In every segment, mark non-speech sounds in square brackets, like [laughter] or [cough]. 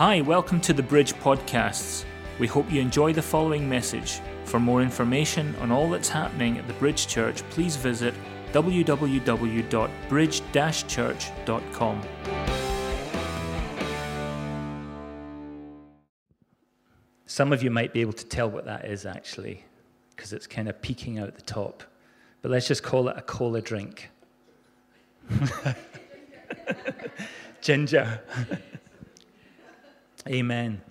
Hi, welcome to the Bridge Podcasts. We hope you enjoy the following message. For more information on all that's happening at the Bridge Church, please visit www.bridge church.com. Some of you might be able to tell what that is actually, because it's kind of peeking out the top. But let's just call it a cola drink. [laughs] Ginger. [laughs] Amen.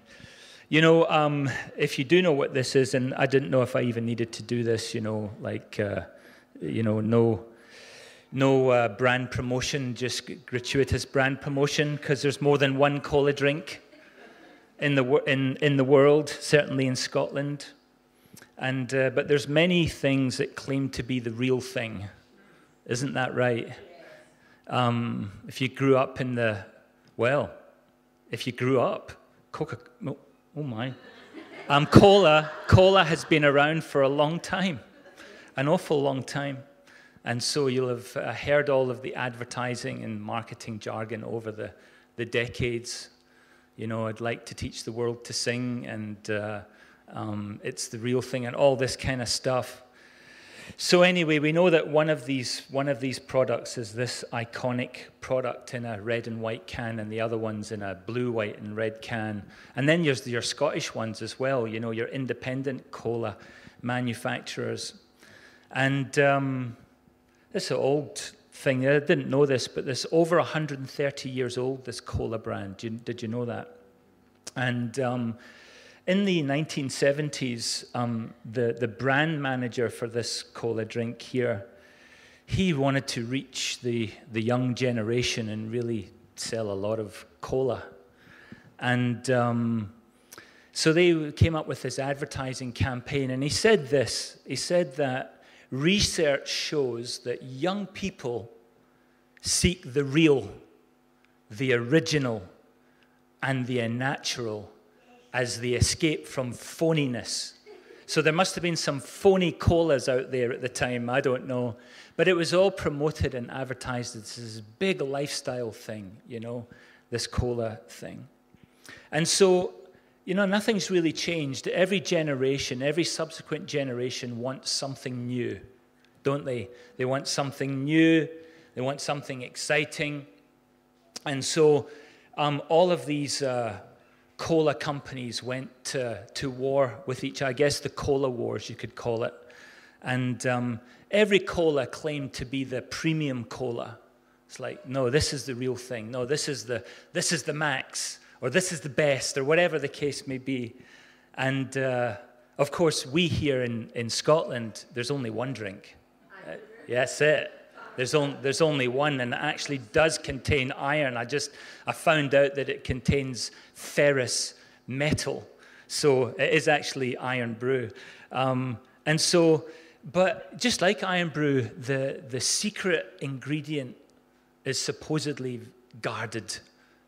You know, um, if you do know what this is, and I didn't know if I even needed to do this, you know, like, uh, you know, no, no uh, brand promotion, just gratuitous brand promotion, because there's more than one cola drink in the, in, in the world, certainly in Scotland. And, uh, but there's many things that claim to be the real thing. Isn't that right? Um, if you grew up in the, well, if you grew up, Coca, oh, oh my, um, cola, cola has been around for a long time, an awful long time. And so you'll have uh, heard all of the advertising and marketing jargon over the, the decades. You know, I'd like to teach the world to sing, and uh, um, it's the real thing, and all this kind of stuff. So anyway, we know that one of these one of these products is this iconic product in a red and white can, and the other one's in a blue, white, and red can. And then there's your Scottish ones as well. You know, your independent cola manufacturers. And um, this old thing. I didn't know this, but this over 130 years old. This cola brand. Did you, did you know that? And um, in the 1970s, um, the, the brand manager for this cola drink here, he wanted to reach the, the young generation and really sell a lot of cola. And um, so they came up with this advertising campaign, and he said this he said that research shows that young people seek the real, the original, and the unnatural as the escape from phoniness. So there must have been some phony colas out there at the time, I don't know. But it was all promoted and advertised as this big lifestyle thing, you know, this cola thing. And so, you know, nothing's really changed. Every generation, every subsequent generation wants something new, don't they? They want something new, they want something exciting. And so, um, all of these. Uh, cola companies went to, to war with each other. I guess the cola wars, you could call it. And um, every cola claimed to be the premium cola. It's like, no, this is the real thing. No, this is the, this is the max, or this is the best, or whatever the case may be. And uh, of course, we here in, in Scotland, there's only one drink. Uh, that's it. There's, on, there's only one, and it actually does contain iron. I just I found out that it contains ferrous metal, so it is actually iron brew. Um, and so, but just like Irn-Bru, the, the secret ingredient is supposedly guarded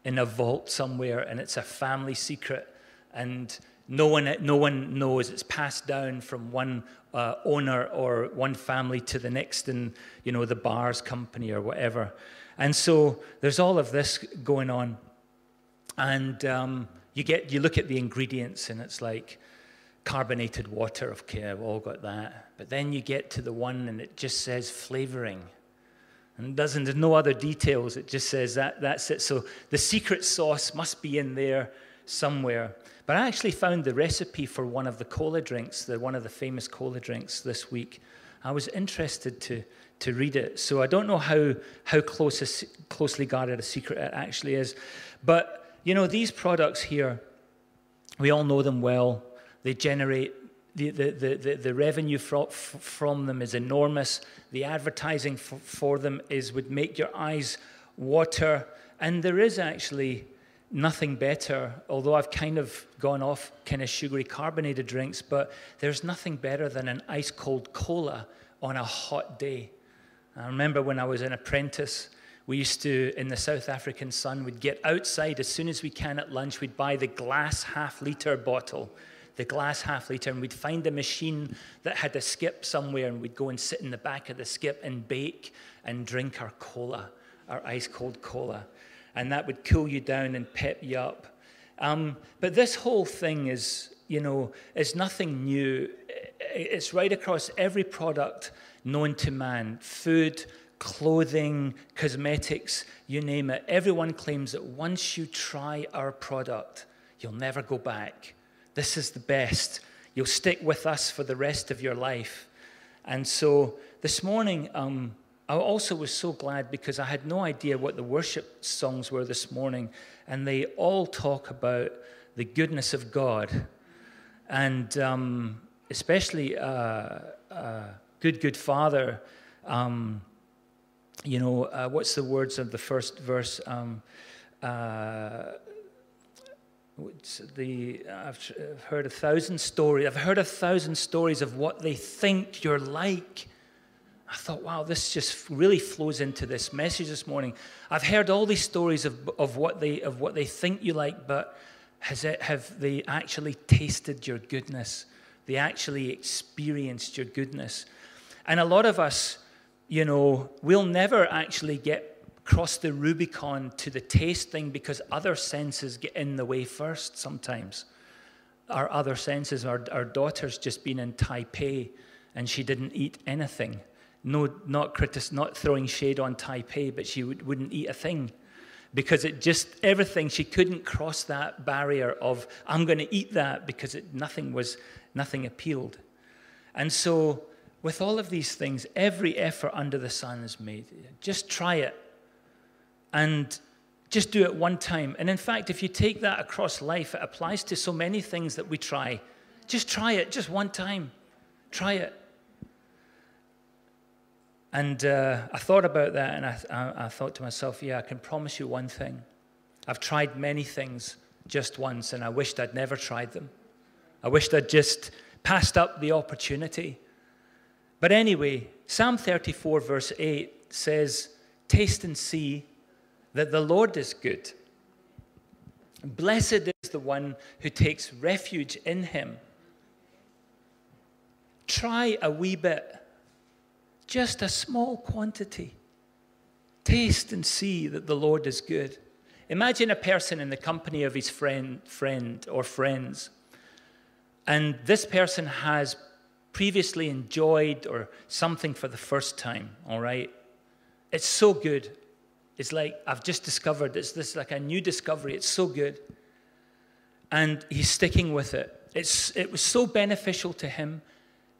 in a vault somewhere, and it's a family secret. And no one, no one knows. It's passed down from one uh, owner or one family to the next in, you know, the Barr's company or whatever. And so there's all of this going on. And um, you, get, you look at the ingredients and it's like carbonated water. Okay, I've all got that. But then you get to the one and it just says flavoring. And doesn't, there's no other details. It just says that, that's it. So the secret sauce must be in there somewhere. But I actually found the recipe for one of the cola drinks, the, one of the famous cola drinks this week. I was interested to, to read it. So I don't know how, how close a, closely guarded a secret it actually is. But, you know, these products here, we all know them well. They generate, the, the, the, the revenue from them is enormous. The advertising for them is would make your eyes water. And there is actually nothing better, although I've kind of gone off kind of sugary carbonated drinks, but there's nothing better than an ice cold cola on a hot day. I remember when I was an apprentice, we used to, in the South African sun, we'd get outside as soon as we can at lunch, we'd buy the glass half liter bottle, the glass half liter, and we'd find a machine that had a skip somewhere, and we'd go and sit in the back of the skip and bake and drink our cola, our ice cold cola and that would cool you down and pep you up. Um, but this whole thing is, you know, is nothing new. It's right across every product known to man food, clothing, cosmetics, you name it. Everyone claims that once you try our product, you'll never go back. This is the best. You'll stick with us for the rest of your life. And so this morning, um, I also was so glad because I had no idea what the worship songs were this morning, and they all talk about the goodness of God, and um, especially uh, uh, "Good, Good Father." Um, you know, uh, what's the words of the first verse? Um, uh, the I've heard a thousand stories. I've heard a thousand stories of what they think you're like. I thought, wow, this just really flows into this message this morning. I've heard all these stories of, of, what, they, of what they think you like, but has it, have they actually tasted your goodness? They actually experienced your goodness. And a lot of us, you know, we'll never actually get cross the Rubicon to the taste thing because other senses get in the way first sometimes. Our other senses, our, our daughter's just been in Taipei and she didn't eat anything no, not, not throwing shade on Taipei, but she would, wouldn't eat a thing. Because it just everything she couldn't cross that barrier of i'm going to eat that because it, nothing was nothing appealed. And so with all of these things every effort under the sun is made. Just try it. And just do it one time. And in fact if you take that across life it applies to so many things that we try. Just try it just one time. Try it and uh, I thought about that and I, I, I thought to myself, yeah, I can promise you one thing. I've tried many things just once and I wished I'd never tried them. I wished I'd just passed up the opportunity. But anyway, Psalm 34, verse 8 says, Taste and see that the Lord is good. Blessed is the one who takes refuge in him. Try a wee bit just a small quantity. Taste and see that the Lord is good. Imagine a person in the company of his friend, friend or friends, and this person has previously enjoyed or something for the first time, all right? It's so good. It's like I've just discovered it's this like a new discovery. It's so good. And he's sticking with it. It's, it was so beneficial to him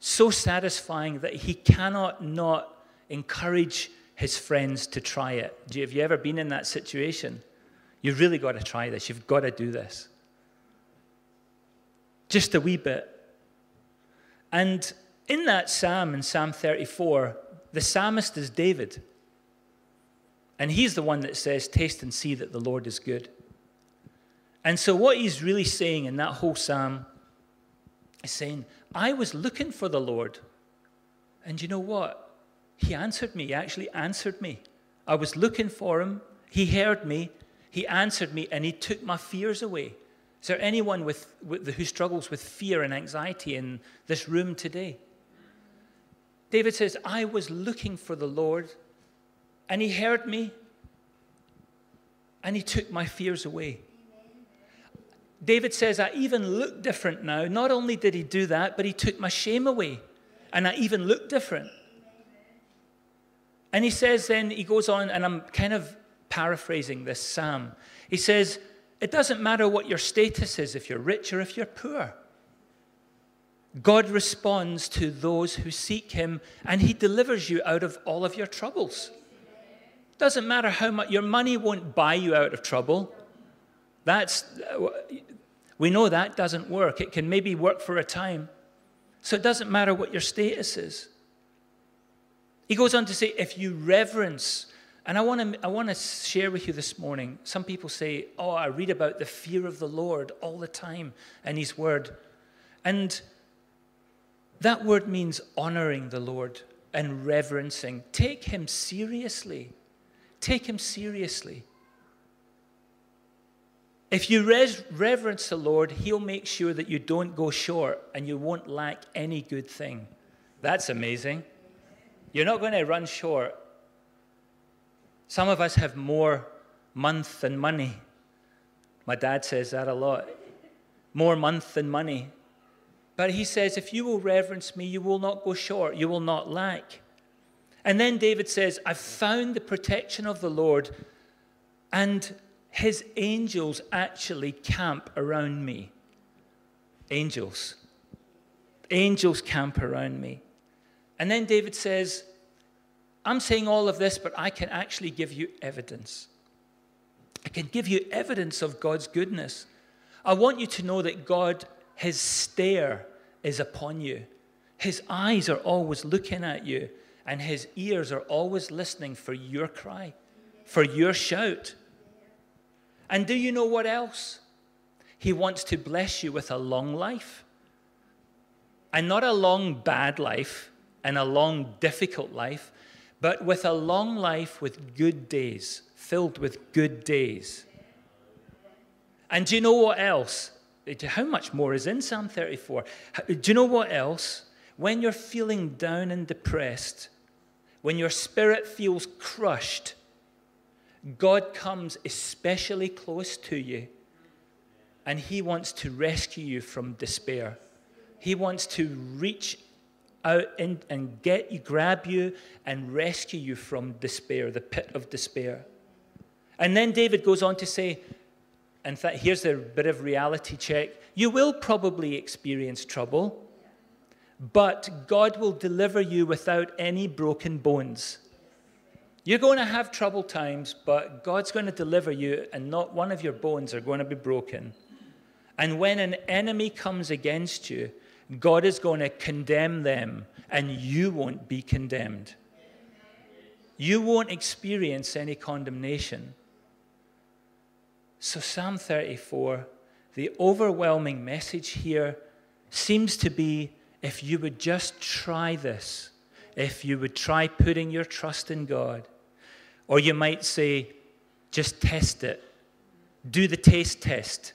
so satisfying that he cannot not encourage his friends to try it. Have you ever been in that situation? You've really got to try this. You've got to do this. Just a wee bit. And in that psalm, in Psalm 34, the psalmist is David. And he's the one that says, Taste and see that the Lord is good. And so, what he's really saying in that whole psalm is saying, I was looking for the Lord. And you know what? He answered me. He actually answered me. I was looking for him. He heard me. He answered me, and he took my fears away. Is there anyone with, with who struggles with fear and anxiety in this room today? David says, I was looking for the Lord, and he heard me, and he took my fears away. David says, I even look different now. Not only did he do that, but he took my shame away. And I even look different. And he says, then he goes on, and I'm kind of paraphrasing this psalm. He says, It doesn't matter what your status is, if you're rich or if you're poor. God responds to those who seek him, and he delivers you out of all of your troubles. Doesn't matter how much, your money won't buy you out of trouble. That's, uh, we know that doesn't work. It can maybe work for a time. So it doesn't matter what your status is. He goes on to say, if you reverence, and I want to I want to share with you this morning. Some people say, "Oh, I read about the fear of the Lord all the time in His Word," and that word means honoring the Lord and reverencing. Take Him seriously. Take Him seriously. If you res- reverence the Lord, He'll make sure that you don't go short and you won't lack any good thing. That's amazing. You're not going to run short. Some of us have more month than money. My dad says that a lot. More month than money. But he says, If you will reverence me, you will not go short, you will not lack. And then David says, I've found the protection of the Lord, and his angels actually camp around me. Angels. Angels camp around me. And then David says, I'm saying all of this, but I can actually give you evidence. I can give you evidence of God's goodness. I want you to know that God, His stare is upon you. His eyes are always looking at you, and His ears are always listening for your cry, for your shout. And do you know what else? He wants to bless you with a long life. And not a long bad life and a long difficult life, but with a long life with good days, filled with good days. And do you know what else? How much more is in Psalm 34? Do you know what else? When you're feeling down and depressed, when your spirit feels crushed, God comes especially close to you and He wants to rescue you from despair. He wants to reach out in, and get you, grab you, and rescue you from despair, the pit of despair. And then David goes on to say, and th- here's a bit of reality check you will probably experience trouble, but God will deliver you without any broken bones. You're going to have trouble times, but God's going to deliver you, and not one of your bones are going to be broken. And when an enemy comes against you, God is going to condemn them, and you won't be condemned. You won't experience any condemnation. So, Psalm 34, the overwhelming message here seems to be if you would just try this, if you would try putting your trust in God, or you might say, just test it. Do the taste test.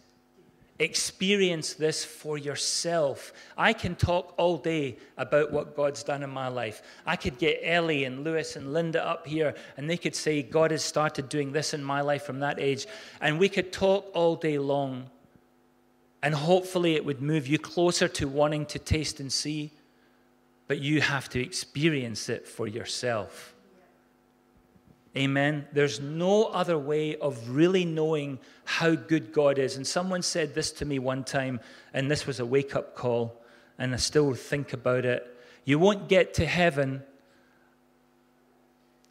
Experience this for yourself. I can talk all day about what God's done in my life. I could get Ellie and Lewis and Linda up here, and they could say, God has started doing this in my life from that age. And we could talk all day long. And hopefully, it would move you closer to wanting to taste and see. But you have to experience it for yourself. Amen. There's no other way of really knowing how good God is. And someone said this to me one time, and this was a wake up call, and I still think about it. You won't get to heaven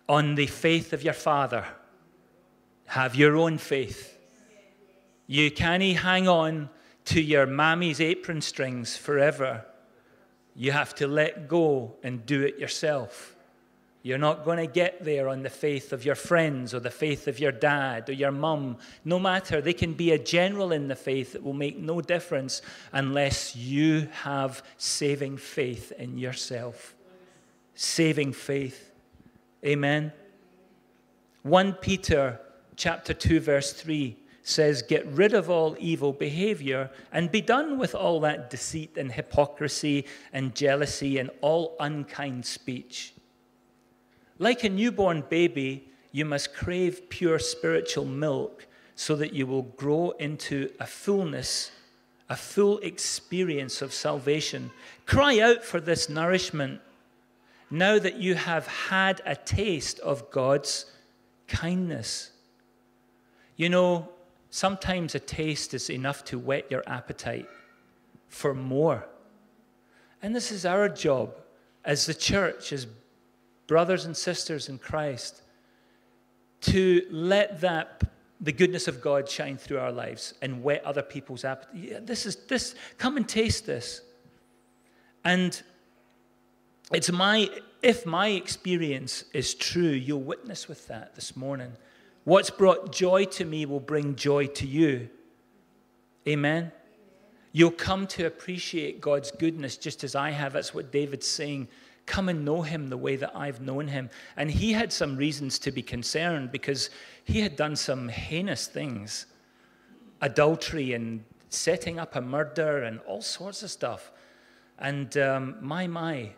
on the faith of your father. Have your own faith. You can't hang on to your mammy's apron strings forever. You have to let go and do it yourself. You're not going to get there on the faith of your friends or the faith of your dad or your mum. No matter, they can be a general in the faith that will make no difference unless you have saving faith in yourself. Saving faith. Amen. 1 Peter chapter 2 verse 3 says get rid of all evil behavior and be done with all that deceit and hypocrisy and jealousy and all unkind speech. Like a newborn baby, you must crave pure spiritual milk so that you will grow into a fullness, a full experience of salvation. Cry out for this nourishment now that you have had a taste of God's kindness. You know, sometimes a taste is enough to whet your appetite for more. And this is our job as the church, as brothers and sisters in Christ, to let that the goodness of God shine through our lives and whet other people's appetite. Yeah, this is this. Come and taste this. And it's my if my experience is true, you'll witness with that this morning. What's brought joy to me will bring joy to you. Amen. You'll come to appreciate God's goodness just as I have. That's what David's saying Come and know him the way that I've known him. And he had some reasons to be concerned because he had done some heinous things adultery and setting up a murder and all sorts of stuff. And um, my, my.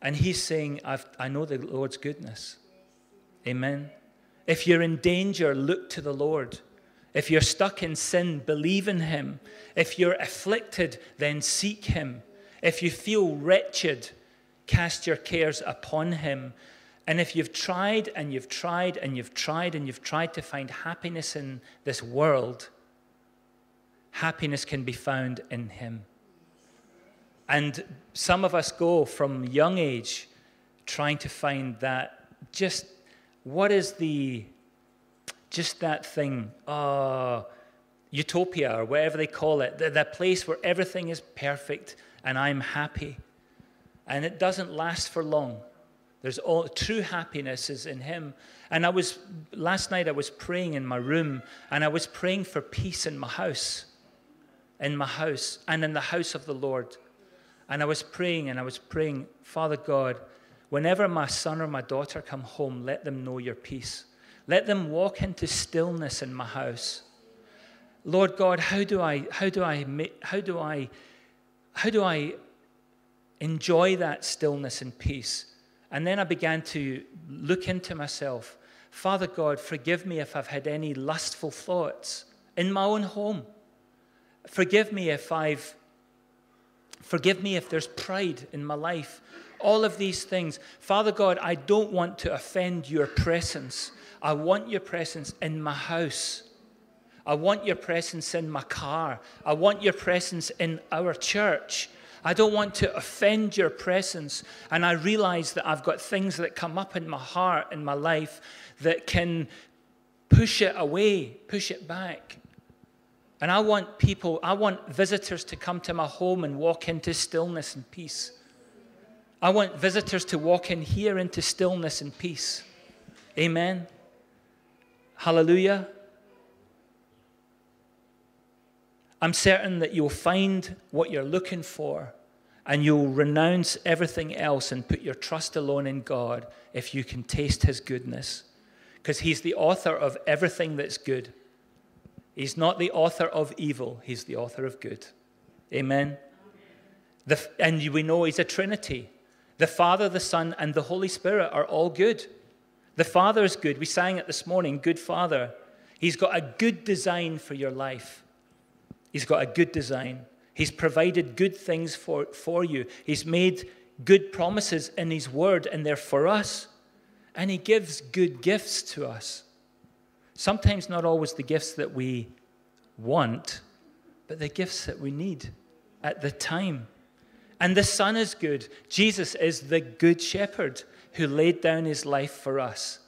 And he's saying, i know the Lord's goodness. Amen. If you're in danger, look to the Lord. If you're stuck in sin, believe in Him. If you're afflicted, then seek Him. If you feel wretched, cast your cares upon Him. And if you've tried and you've tried and you've tried and you've tried to find happiness in this world, happiness can be found in Him. And some of us go from young age trying to find that just what is the just that thing, uh, utopia or whatever they call it, the, the place where everything is perfect and I'm happy. And it doesn't last for long. There's all true happiness is in him. And I was last night I was praying in my room and I was praying for peace in my house. In my house and in the house of the Lord. And I was praying and I was praying, Father God, whenever my son or my daughter come home, let them know your peace. Let them walk into stillness in my house. Lord God, how do I, how do I, how do I, how do I enjoy that stillness and peace? And then I began to look into myself. Father God, forgive me if I've had any lustful thoughts in my own home. Forgive me if I've Forgive me if there's pride in my life. All of these things. Father God, I don't want to offend your presence. I want your presence in my house. I want your presence in my car. I want your presence in our church. I don't want to offend your presence. And I realize that I've got things that come up in my heart, in my life, that can push it away, push it back. And I want people, I want visitors to come to my home and walk into stillness and peace. I want visitors to walk in here into stillness and peace. Amen. Hallelujah. I'm certain that you'll find what you're looking for and you'll renounce everything else and put your trust alone in God if you can taste His goodness. Because He's the author of everything that's good. He's not the author of evil, He's the author of good. Amen. The, and we know He's a Trinity. The Father, the Son, and the Holy Spirit are all good. The Father is good. We sang it this morning, Good Father. He's got a good design for your life. He's got a good design. He's provided good things for, for you. He's made good promises in His Word, and they're for us. And He gives good gifts to us. Sometimes not always the gifts that we want, but the gifts that we need at the time. And the Son is good. Jesus is the good shepherd who laid down his life for us.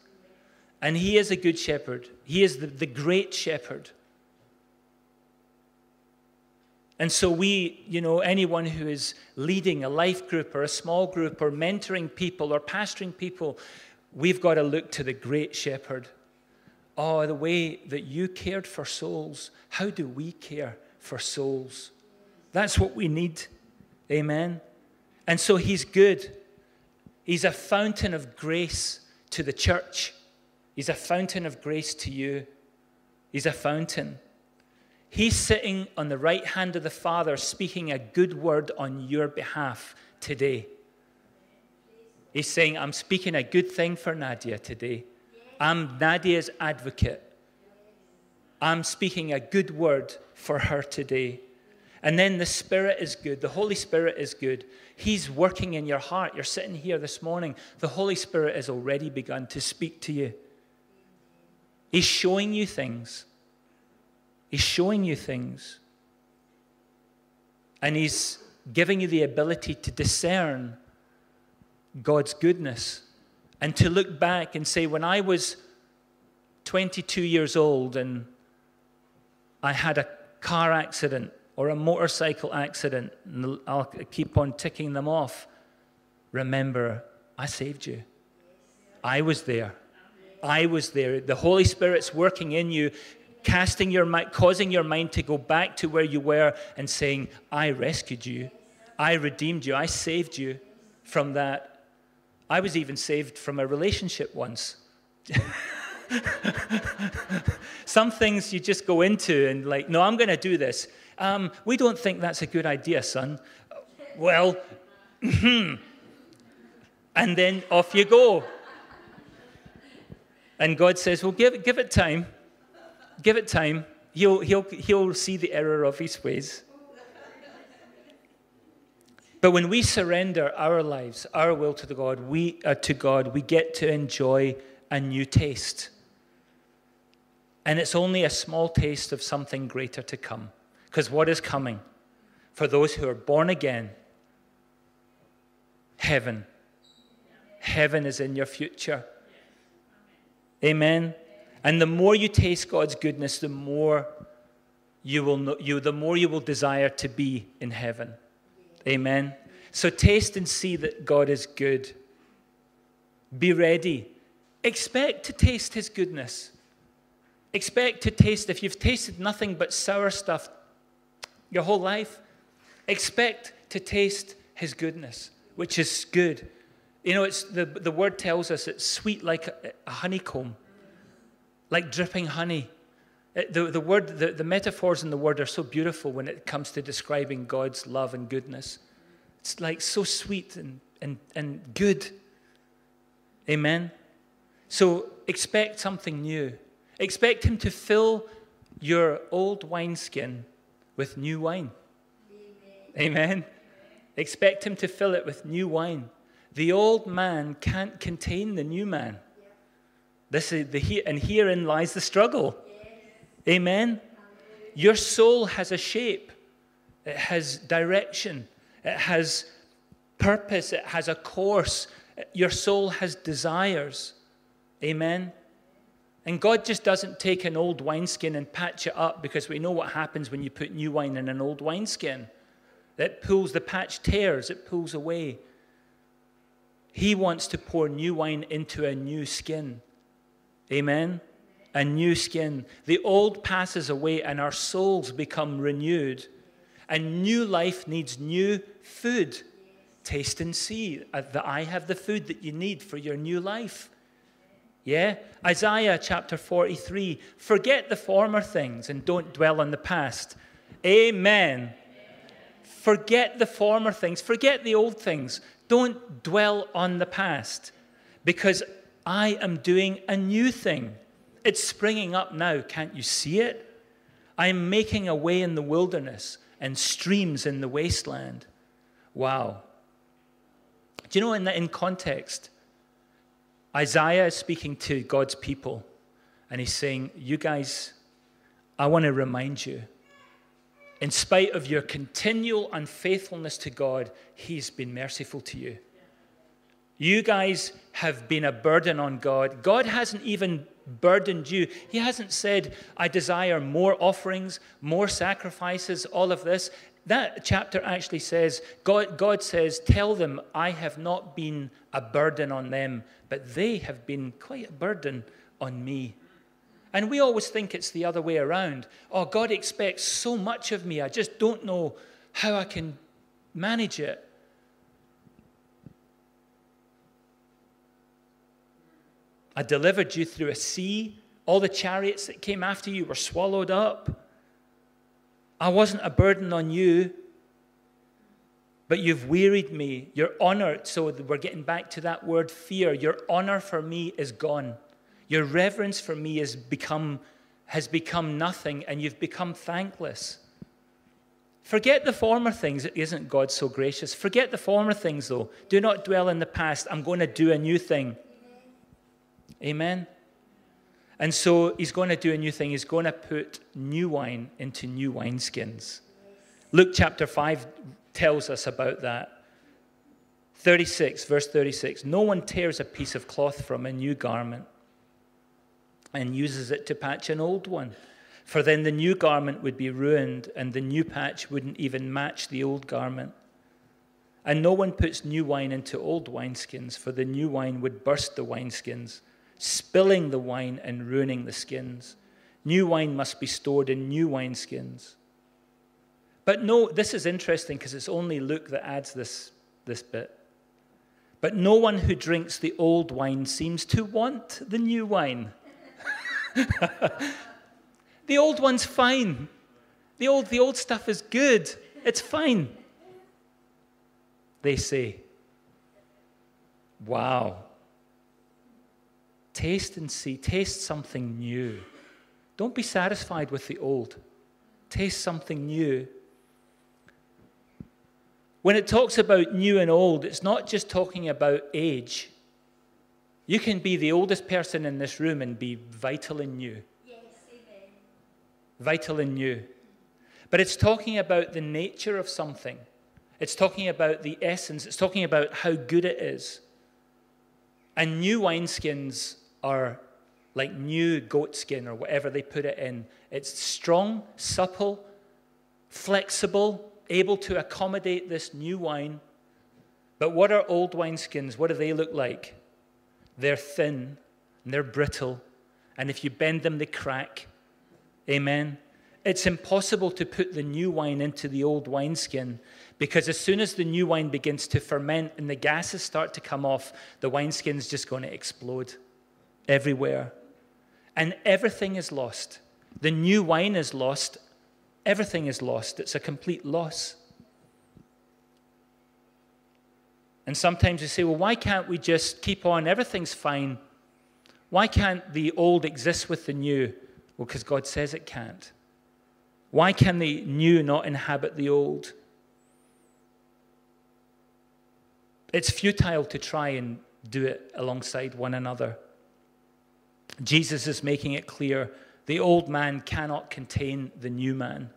And he is a good shepherd, he is the, the great shepherd. And so, we, you know, anyone who is leading a life group or a small group or mentoring people or pastoring people, we've got to look to the great shepherd Oh, the way that you cared for souls. How do we care for souls? That's what we need. Amen. And so he's good. He's a fountain of grace to the church. He's a fountain of grace to you. He's a fountain. He's sitting on the right hand of the Father, speaking a good word on your behalf today. He's saying, I'm speaking a good thing for Nadia today. I'm Nadia's advocate. I'm speaking a good word for her today. And then the Spirit is good. The Holy Spirit is good. He's working in your heart. You're sitting here this morning. The Holy Spirit has already begun to speak to you. He's showing you things. He's showing you things. And He's giving you the ability to discern God's goodness and to look back and say, when I was 22 years old and I had a car accident or a motorcycle accident, and I'll keep on ticking them off, remember, I saved you. I was there. I was there. The Holy Spirit's working in you, casting your mind, causing your mind to go back to where you were and saying, I rescued you. I redeemed you. I saved you from that I was even saved from a relationship once. [laughs] Some things you just go into and, like, no, I'm going to do this. Um, we don't think that's a good idea, son. Well, and then off you go. And God says, well, give, give it time. Give it time. He'll, he'll, he'll see the error of his ways. But when we surrender our lives, our will to the God, we uh, to God, we get to enjoy a new taste. And it's only a small taste of something greater to come. Because what is coming for those who are born again? Heaven. Heaven is in your future. Amen. And the more you taste God's goodness, the more you will know, you, the more you will desire to be in heaven. Amen. So taste and see that God is good. Be ready. Expect to taste his goodness. Expect to taste, if you've tasted nothing but sour stuff your whole life, expect to taste his goodness, which is good. You know, it's the, the word tells us it's sweet like a, a honeycomb, like dripping honey. The, the word, the, the metaphors in the word are so beautiful when it comes to describing God's love and goodness. It's like so sweet and, and, and good. Amen. So expect something new. Expect Him to fill your old wineskin with new wine. Amen. Amen. Expect Him to fill it with new wine. The old man can't contain the new man. This is the, and herein lies the struggle. Amen. Your soul has a shape, it has direction, it has purpose, it has a course. Your soul has desires. Amen. And God just doesn't take an old wineskin and patch it up because we know what happens when you put new wine in an old wineskin. It pulls, the patch tears, it pulls away. He wants to pour new wine into a new skin. Amen? A new skin. The old passes away and our souls become renewed. And new life needs new food. Taste and see that I have the food that you need for your new life. Yeah? Isaiah chapter 43 Forget the former things and don't dwell on the past. Amen. Amen. Forget the former things, forget the old things. Don't dwell on the past because I am doing a new thing. It's springing up now. Can't you see it? I am making a way in the wilderness and streams in the wasteland. Wow. Do you know, in, the, in context, Isaiah is speaking to God's people, and he's saying, You guys, I want to remind you, in spite of your continual unfaithfulness to God, He's been merciful to you. You guys have been a burden on God. God hasn't even burdened you. He hasn't said, I desire more offerings, more sacrifices, all of this. That chapter actually says, God, God says, Tell them I have not been a burden on them, but they have been quite a burden on me. And we always think it's the other way around. Oh, God expects so much of me, I just don't know how I can manage it. I delivered you through a sea. All the chariots that came after you were swallowed up. I wasn't a burden on you, but you've wearied me. Your honor, so we're getting back to that word fear. Your honor for me is gone. Your reverence for me has become, has become nothing, and you've become thankless. Forget the former things. Isn't God so gracious? Forget the former things, though. Do not dwell in the past. I'm going to do a new thing. Amen. And so he's going to do a new thing. He's going to put new wine into new wineskins. Luke chapter 5 tells us about that. 36, verse 36 No one tears a piece of cloth from a new garment and uses it to patch an old one. For then the new garment would be ruined, and the new patch wouldn't even match the old garment. And no one puts new wine into old wineskins, for the new wine would burst the wineskins, spilling the wine and ruining the skins. New wine must be stored in new wineskins. But no, this is interesting because it's only Luke that adds this, this bit. But no one who drinks the old wine seems to want the new wine. [laughs] the old one's fine. The old, the old stuff is good. It's fine. They say, Wow. Taste and see. Taste something new. Don't be satisfied with the old. Taste something new. When it talks about new and old, it's not just talking about age. You can be the oldest person in this room and be vital and new. Yes, amen. Vital and new. But it's talking about the nature of something. It's talking about the essence. It's talking about how good it is. And new wineskins are like new goat skin or whatever they put it in. It's strong, supple, flexible, able to accommodate this new wine. But what are old wineskins? What do they look like? They're thin and they're brittle. And if you bend them, they crack. Amen. It's impossible to put the new wine into the old wineskin because as soon as the new wine begins to ferment and the gases start to come off, the wineskin's just going to explode everywhere. And everything is lost. The new wine is lost. Everything is lost. It's a complete loss. And sometimes we say, well, why can't we just keep on? Everything's fine. Why can't the old exist with the new? Well, because God says it can't. Why can the new not inhabit the old? It's futile to try and do it alongside one another. Jesus is making it clear the old man cannot contain the new man,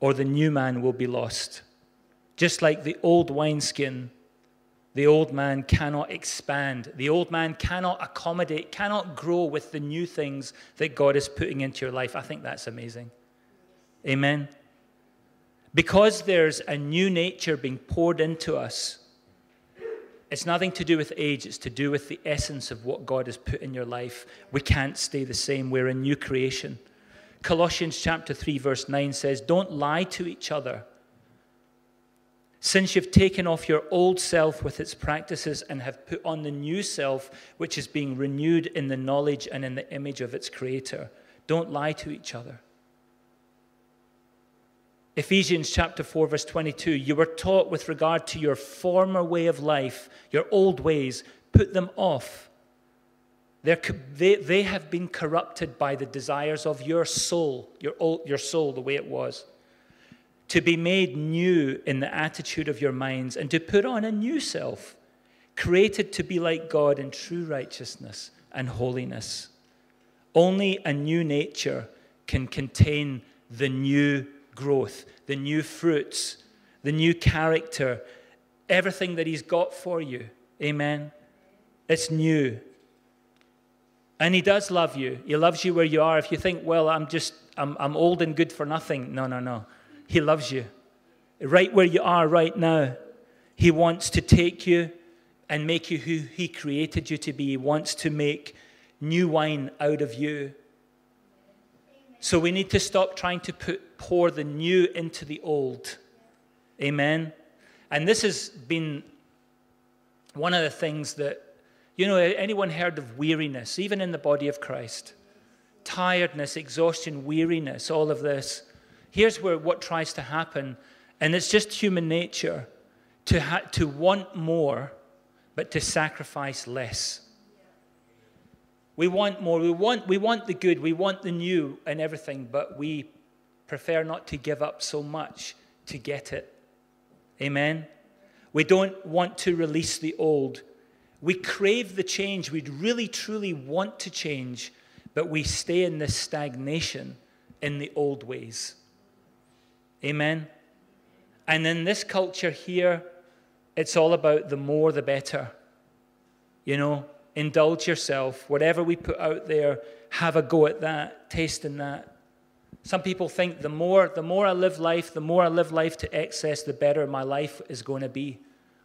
or the new man will be lost. Just like the old wineskin, the old man cannot expand. The old man cannot accommodate, cannot grow with the new things that God is putting into your life. I think that's amazing. Amen. Because there's a new nature being poured into us, it's nothing to do with age, it's to do with the essence of what God has put in your life. We can't stay the same. We're a new creation. Colossians chapter 3 verse 9 says, "Don't lie to each other." Since you've taken off your old self with its practices and have put on the new self, which is being renewed in the knowledge and in the image of its creator, don't lie to each other. Ephesians chapter 4, verse 22 you were taught with regard to your former way of life, your old ways, put them off. They, they have been corrupted by the desires of your soul, your, old, your soul, the way it was. To be made new in the attitude of your minds and to put on a new self, created to be like God in true righteousness and holiness. Only a new nature can contain the new growth, the new fruits, the new character, everything that He's got for you. Amen. It's new. And He does love you. He loves you where you are. If you think, well, I'm just, I'm, I'm old and good for nothing. No, no, no. He loves you. Right where you are right now. He wants to take you and make you who He created you to be. He wants to make new wine out of you. So we need to stop trying to put, pour the new into the old. Amen. And this has been one of the things that, you know, anyone heard of weariness, even in the body of Christ? Tiredness, exhaustion, weariness, all of this. Here's where what tries to happen, and it's just human nature to, ha- to want more, but to sacrifice less. We want more. We want, we want the good. We want the new and everything, but we prefer not to give up so much to get it. Amen? We don't want to release the old. We crave the change. We'd really, truly want to change, but we stay in this stagnation in the old ways. Amen? And in this culture here, it's all about the more the better. You know, indulge yourself. Whatever we put out there, have a go at that, taste in that. Some people think the more, the more I live life, the more I live life to excess, the better my life is going to be.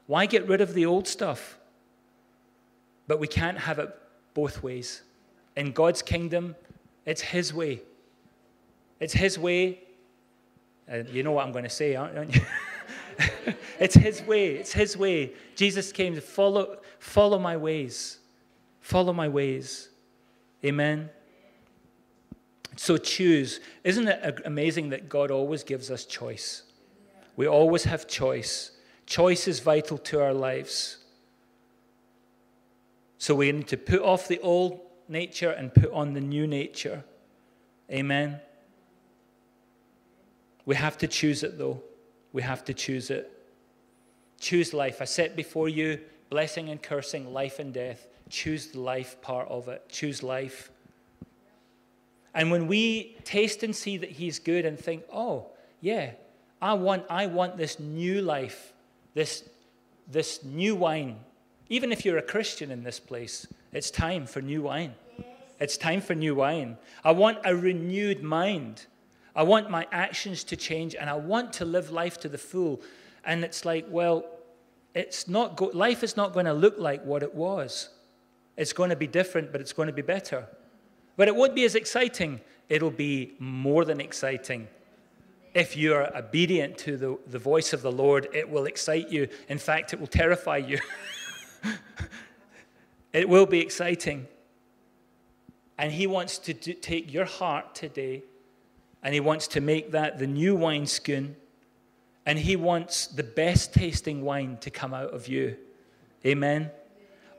Why get rid of the old stuff? But we can't have it both ways. In God's kingdom, it's His way. It's His way. And you know what I'm going to say, aren't you? [laughs] it's His way. It's His way. Jesus came to follow, follow my ways. Follow my ways. Amen. So choose. Isn't it amazing that God always gives us choice? We always have choice. Choice is vital to our lives. So we need to put off the old nature and put on the new nature. Amen. We have to choose it, though. We have to choose it. Choose life. I set before you blessing and cursing, life and death. Choose the life part of it. Choose life. And when we taste and see that He's good and think, oh, yeah, I want, I want this new life, this, this new wine. Even if you're a Christian in this place, it's time for new wine. It's time for new wine. I want a renewed mind. I want my actions to change and I want to live life to the full. And it's like, well, it's not go- life is not going to look like what it was. It's going to be different, but it's going to be better. But it won't be as exciting. It'll be more than exciting. If you're obedient to the, the voice of the Lord, it will excite you. In fact, it will terrify you. [laughs] it will be exciting. And He wants to do, take your heart today and He wants to make that the new wineskin and He wants the best tasting wine to come out of you. Amen.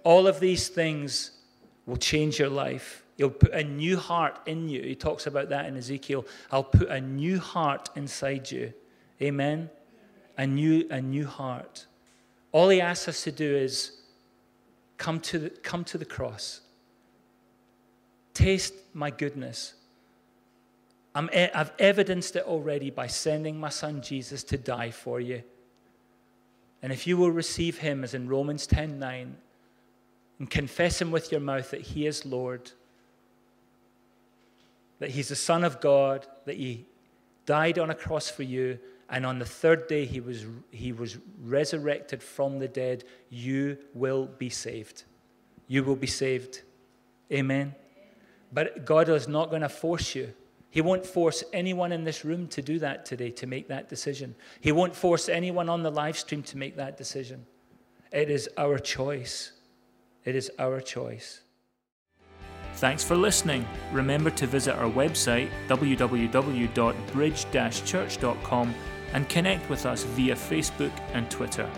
All of these things will change your life. He'll put a new heart in you. He talks about that in Ezekiel. I'll put a new heart inside you. Amen. A new, a new heart. All he asks us to do is come to the, come to the cross. Taste my goodness. i have evidenced it already by sending my son Jesus to die for you. And if you will receive him, as in Romans 10 9, and confess him with your mouth that he is Lord, that he's the Son of God, that he died on a cross for you, and on the third day he was, he was resurrected from the dead, you will be saved. You will be saved. Amen. But God is not going to force you. He won't force anyone in this room to do that today, to make that decision. He won't force anyone on the live stream to make that decision. It is our choice. It is our choice. Thanks for listening. Remember to visit our website www.bridge church.com and connect with us via Facebook and Twitter.